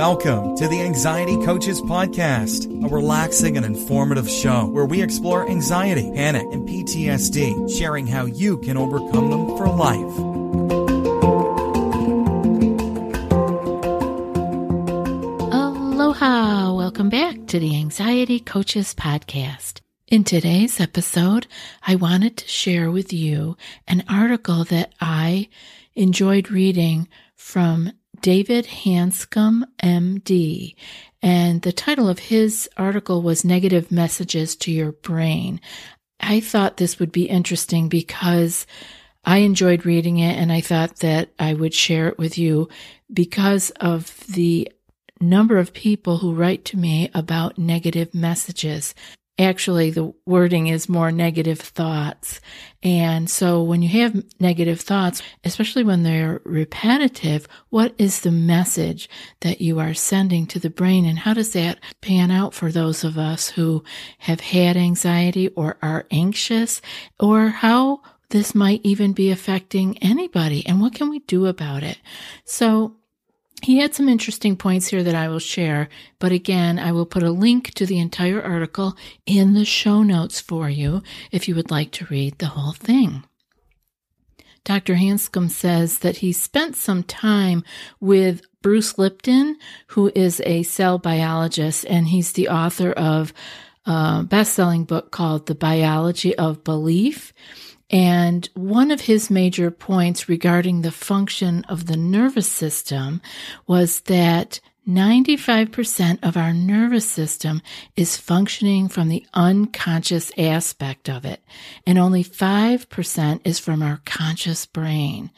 Welcome to the Anxiety Coaches Podcast, a relaxing and informative show where we explore anxiety, panic, and PTSD, sharing how you can overcome them for life. Aloha! Welcome back to the Anxiety Coaches Podcast. In today's episode, I wanted to share with you an article that I enjoyed reading from David Hanscom, MD. And the title of his article was Negative Messages to Your Brain. I thought this would be interesting because I enjoyed reading it and I thought that I would share it with you because of the number of people who write to me about negative messages actually the wording is more negative thoughts. And so when you have negative thoughts, especially when they're repetitive, what is the message that you are sending to the brain? And how does that pan out for those of us who have had anxiety or are anxious or how this might even be affecting anybody and what can we do about it? So he had some interesting points here that I will share, but again, I will put a link to the entire article in the show notes for you if you would like to read the whole thing. Dr. Hanscom says that he spent some time with Bruce Lipton, who is a cell biologist, and he's the author of a best selling book called The Biology of Belief. And one of his major points regarding the function of the nervous system was that 95% of our nervous system is functioning from the unconscious aspect of it, and only 5% is from our conscious brain.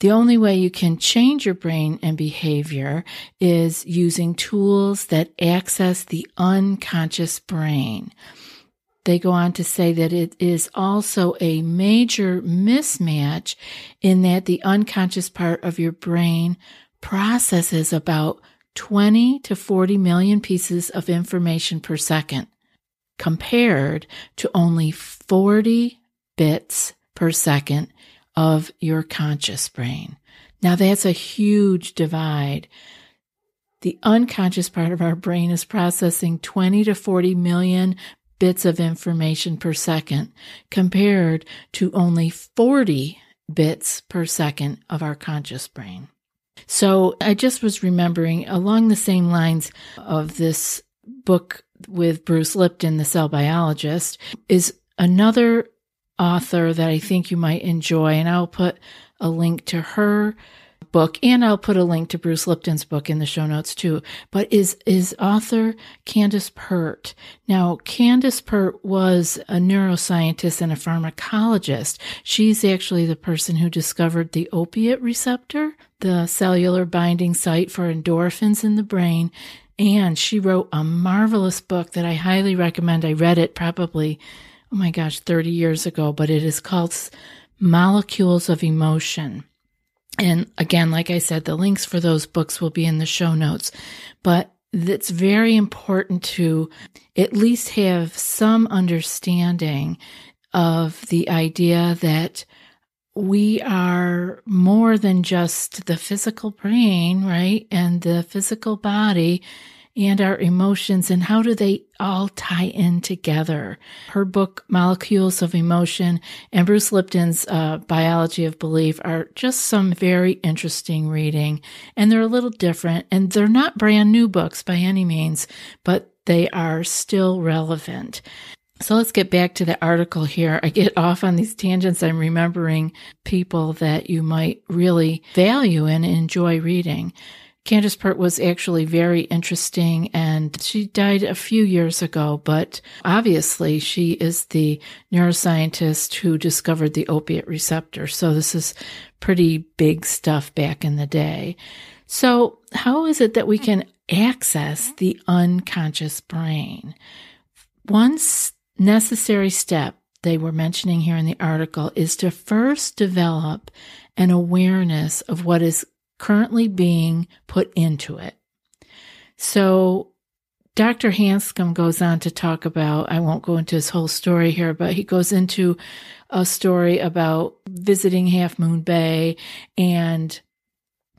The only way you can change your brain and behavior is using tools that access the unconscious brain. They go on to say that it is also a major mismatch in that the unconscious part of your brain processes about 20 to 40 million pieces of information per second, compared to only 40 bits per second of your conscious brain. Now that's a huge divide. The unconscious part of our brain is processing 20 to 40 million bits of information per second compared to only 40 bits per second of our conscious brain. So I just was remembering along the same lines of this book with Bruce Lipton, the cell biologist, is another author that I think you might enjoy. And I'll put a link to her book, and I'll put a link to Bruce Lipton's book in the show notes too. But is is author Candace Pert. Now, Candace Pert was a neuroscientist and a pharmacologist. She's actually the person who discovered the opiate receptor, the cellular binding site for endorphins in the brain. And she wrote a marvelous book that I highly recommend. I read it probably, oh my gosh, 30 years ago, but it is called Molecules of Emotion. And again, like I said, the links for those books will be in the show notes. But it's very important to at least have some understanding of the idea that we are more than just the physical brain, right? And the physical body and our emotions and how do they all tie in together. Her book, Molecules of Emotion, and Bruce Lipton's uh, Biology of Belief are just some very interesting reading. And they're a little different, and they're not brand new books by any means, but they are still relevant. So let's get back to the article here. I get off on these tangents. I'm remembering people that you might really value and enjoy reading. Candace Pert was actually very interesting and she died a few years ago, but obviously she is the neuroscientist who discovered the opiate receptor. So this is pretty big stuff back in the day. So how is it that we can access the unconscious brain? One necessary step they were mentioning here in the article is to first develop an awareness of what is currently being put into it. So Dr. Hanscom goes on to talk about, I won't go into his whole story here, but he goes into a story about visiting Half Moon Bay and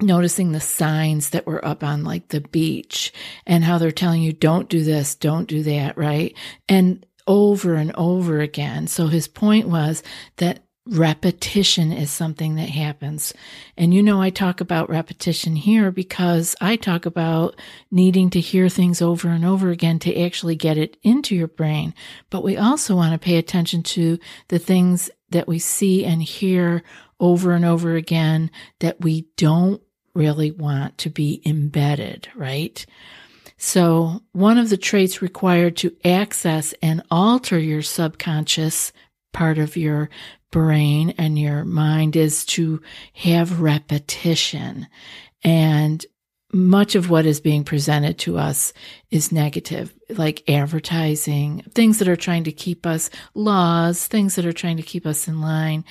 noticing the signs that were up on like the beach and how they're telling you, don't do this, don't do that, right? And over and over again. So his point was that repetition is something that happens. And you know, I talk about repetition here because I talk about needing to hear things over and over again to actually get it into your brain. But we also want to pay attention to the things that we see and hear over and over again that we don't really want to be embedded, right? So one of the traits required to access and alter your subconscious part of your brain and your mind is to have repetition. And much of what is being presented to us is negative, like advertising, things that are trying to keep us, laws, things that are trying to keep us in line.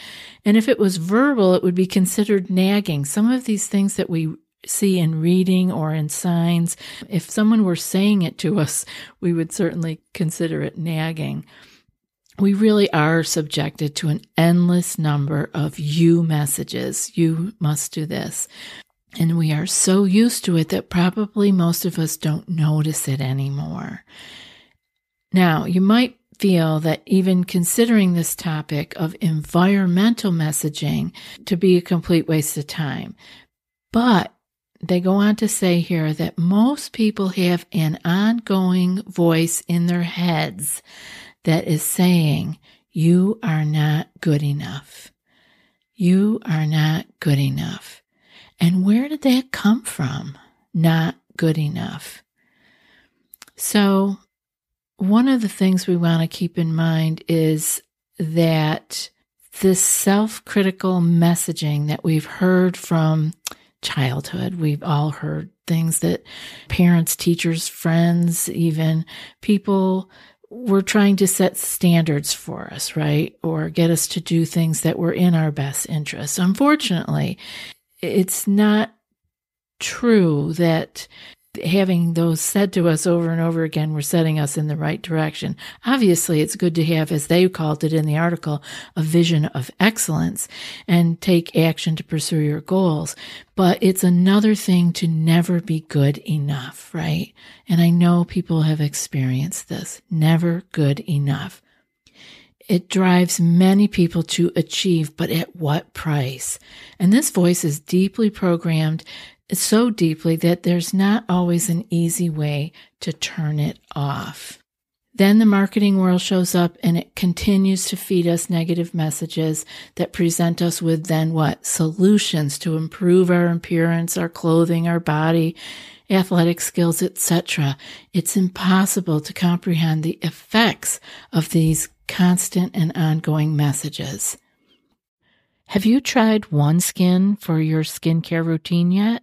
And if it was verbal, it would be considered nagging. Some of these things that we see in reading or in signs, if someone were saying it to us, we would certainly consider it nagging we really are subjected to an endless number of you messages. You must do this. And we are so used to it that probably most of us don't notice it anymore. Now, you might feel that even considering this topic of environmental messaging to be a complete waste of time. But they go on to say here that most people have an ongoing voice in their heads that is saying, You are not good enough. You are not good enough. And where did that come from? Not good enough. So, one of the things we want to keep in mind is that this self critical messaging that we've heard from childhood, we've all heard things that parents, teachers, friends, even people we're trying to set standards for us, right? Or get us to do things that were in our best interest. Unfortunately, it's not true that having those said to us over and over again were setting us in the right direction. Obviously, it's good to have, as they called it in the article, a vision of excellence and take action to pursue your goals. But it's another thing to never be good enough, right? And I know people have experienced this. Never good enough. It drives many people to achieve, but at what price? And this voice is deeply programmed so deeply that there's not always an easy way to turn it off. Then the marketing world shows up and it continues to feed us negative messages that present us with then what? Solutions to improve our appearance, our clothing, our body, athletic skills, etc. It's impossible to comprehend the effects of these constant and ongoing messages. Have you tried OneSkin for your skincare routine yet?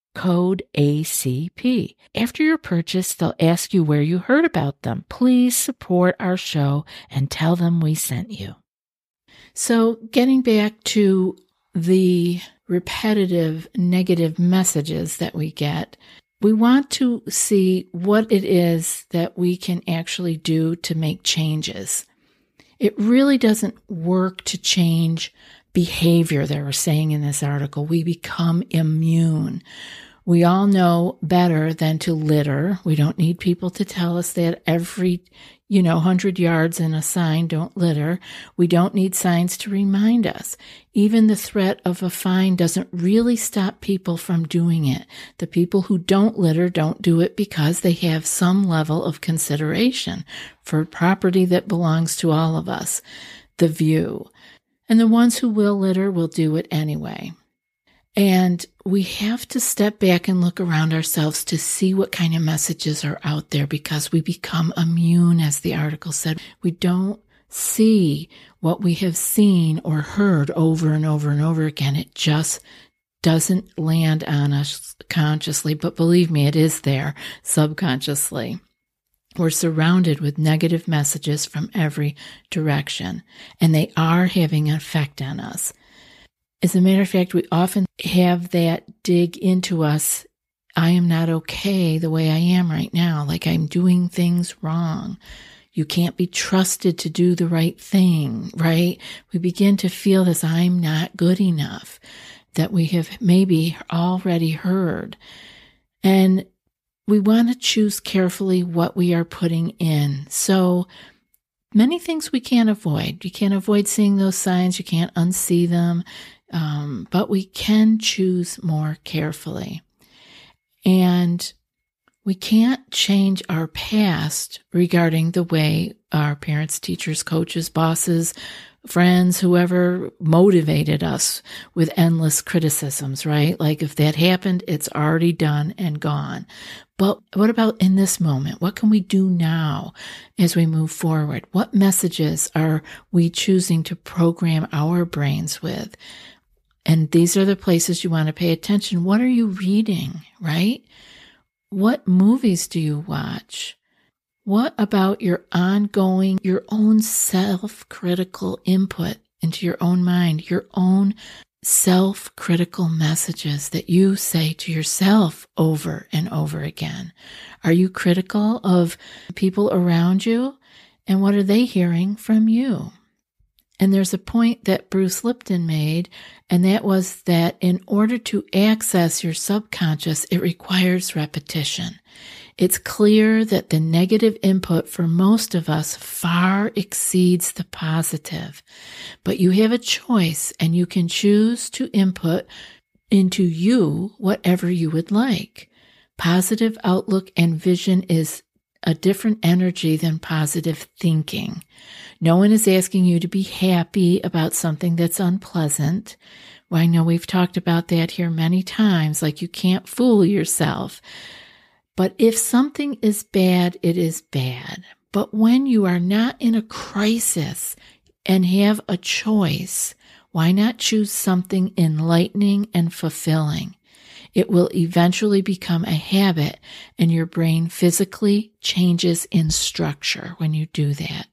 code ACP. After your purchase, they'll ask you where you heard about them. Please support our show and tell them we sent you. So, getting back to the repetitive negative messages that we get, we want to see what it is that we can actually do to make changes. It really doesn't work to change behavior they were saying in this article. We become immune. We all know better than to litter. We don't need people to tell us that every, you know, 100 yards in a sign, don't litter. We don't need signs to remind us. Even the threat of a fine doesn't really stop people from doing it. The people who don't litter don't do it because they have some level of consideration for property that belongs to all of us. The view. And the ones who will litter will do it anyway. And we have to step back and look around ourselves to see what kind of messages are out there because we become immune, as the article said. We don't see what we have seen or heard over and over and over again. It just doesn't land on us consciously, but believe me, it is there subconsciously. We're surrounded with negative messages from every direction, and they are having an effect on us. As a matter of fact, we often have that dig into us. I am not okay the way I am right now, like I'm doing things wrong. You can't be trusted to do the right thing, right? We begin to feel this I'm not good enough that we have maybe already heard. And we want to choose carefully what we are putting in. So, many things we can't avoid. You can't avoid seeing those signs, you can't unsee them, um, but we can choose more carefully. And we can't change our past regarding the way our parents, teachers, coaches, bosses, friends, whoever motivated us with endless criticisms, right? Like if that happened, it's already done and gone. But what about in this moment? What can we do now as we move forward? What messages are we choosing to program our brains with? And these are the places you want to pay attention. What are you reading, right? What movies do you watch? What about your ongoing, your own self critical input into your own mind, your own self critical messages that you say to yourself over and over again? Are you critical of people around you? And what are they hearing from you? And there's a point that Bruce Lipton made, and that was that in order to access your subconscious, it requires repetition. It's clear that the negative input for most of us far exceeds the positive. But you have a choice and you can choose to input into you whatever you would like. Positive outlook and vision is a different energy than positive thinking. No one is asking you to be happy about something that's unpleasant. Well, I know we've talked about that here many times, like you can't fool yourself. But if something is bad, it is bad. But when you are not in a crisis and have a choice, why not choose something enlightening and fulfilling? It will eventually become a habit and your brain physically changes in structure when you do that.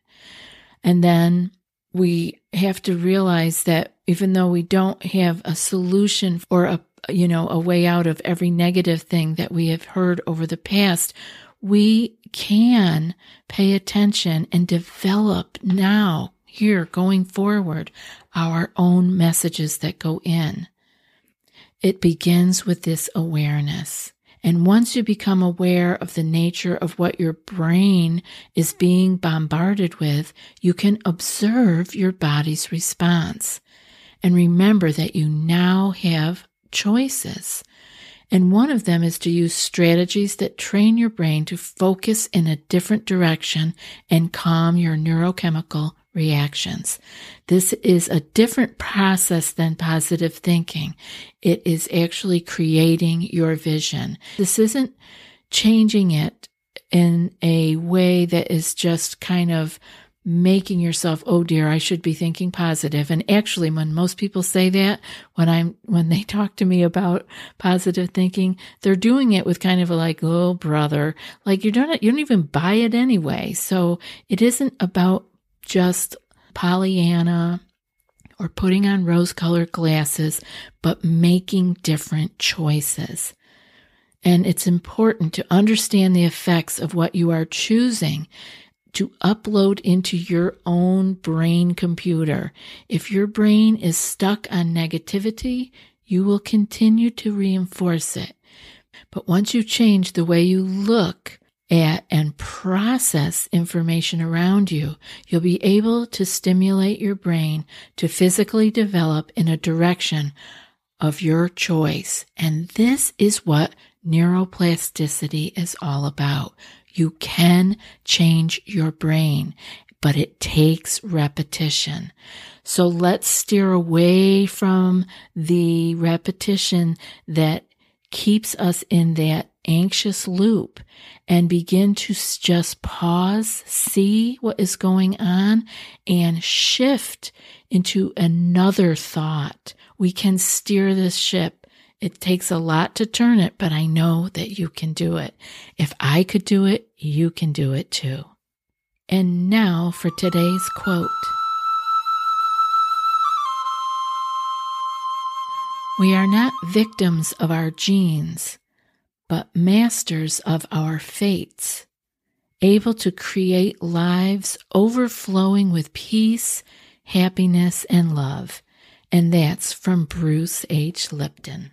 And then we have to realize that even though we don't have a solution or a you know, a way out of every negative thing that we have heard over the past, we can pay attention and develop now, here, going forward, our own messages that go in. It begins with this awareness. And once you become aware of the nature of what your brain is being bombarded with, you can observe your body's response. And remember that you now have choices. And one of them is to use strategies that train your brain to focus in a different direction and calm your neurochemical reactions. This is a different process than positive thinking. It is actually creating your vision. This isn't changing it in a way that is just kind of making yourself, oh dear, I should be thinking positive. And actually, when most people say that, when I'm, when they talk to me about positive thinking, they're doing it with kind of a like, oh brother, like you don't, you don't even buy it anyway. So it isn't about just Pollyanna or putting on rose colored glasses, but making different choices. And it's important to understand the effects of what you are choosing to upload into your own brain computer. If your brain is stuck on negativity, you will continue to reinforce it. But once you change the way you look at and process information around you, you'll be able to stimulate your brain to physically develop in a direction of your choice. And this is what neuroplasticity is all about. You can change your brain, but it takes repetition. So let's steer away from the repetition that keeps us in that anxious loop and begin to just pause, see what is going on, and shift into another thought. We can steer this ship. It takes a lot to turn it, but I know that you can do it. If I could do it, you can do it too. And now for today's quote. We are not victims of our genes, but masters of our fates, able to create lives overflowing with peace, happiness, and love. And that's from Bruce H. Lipton.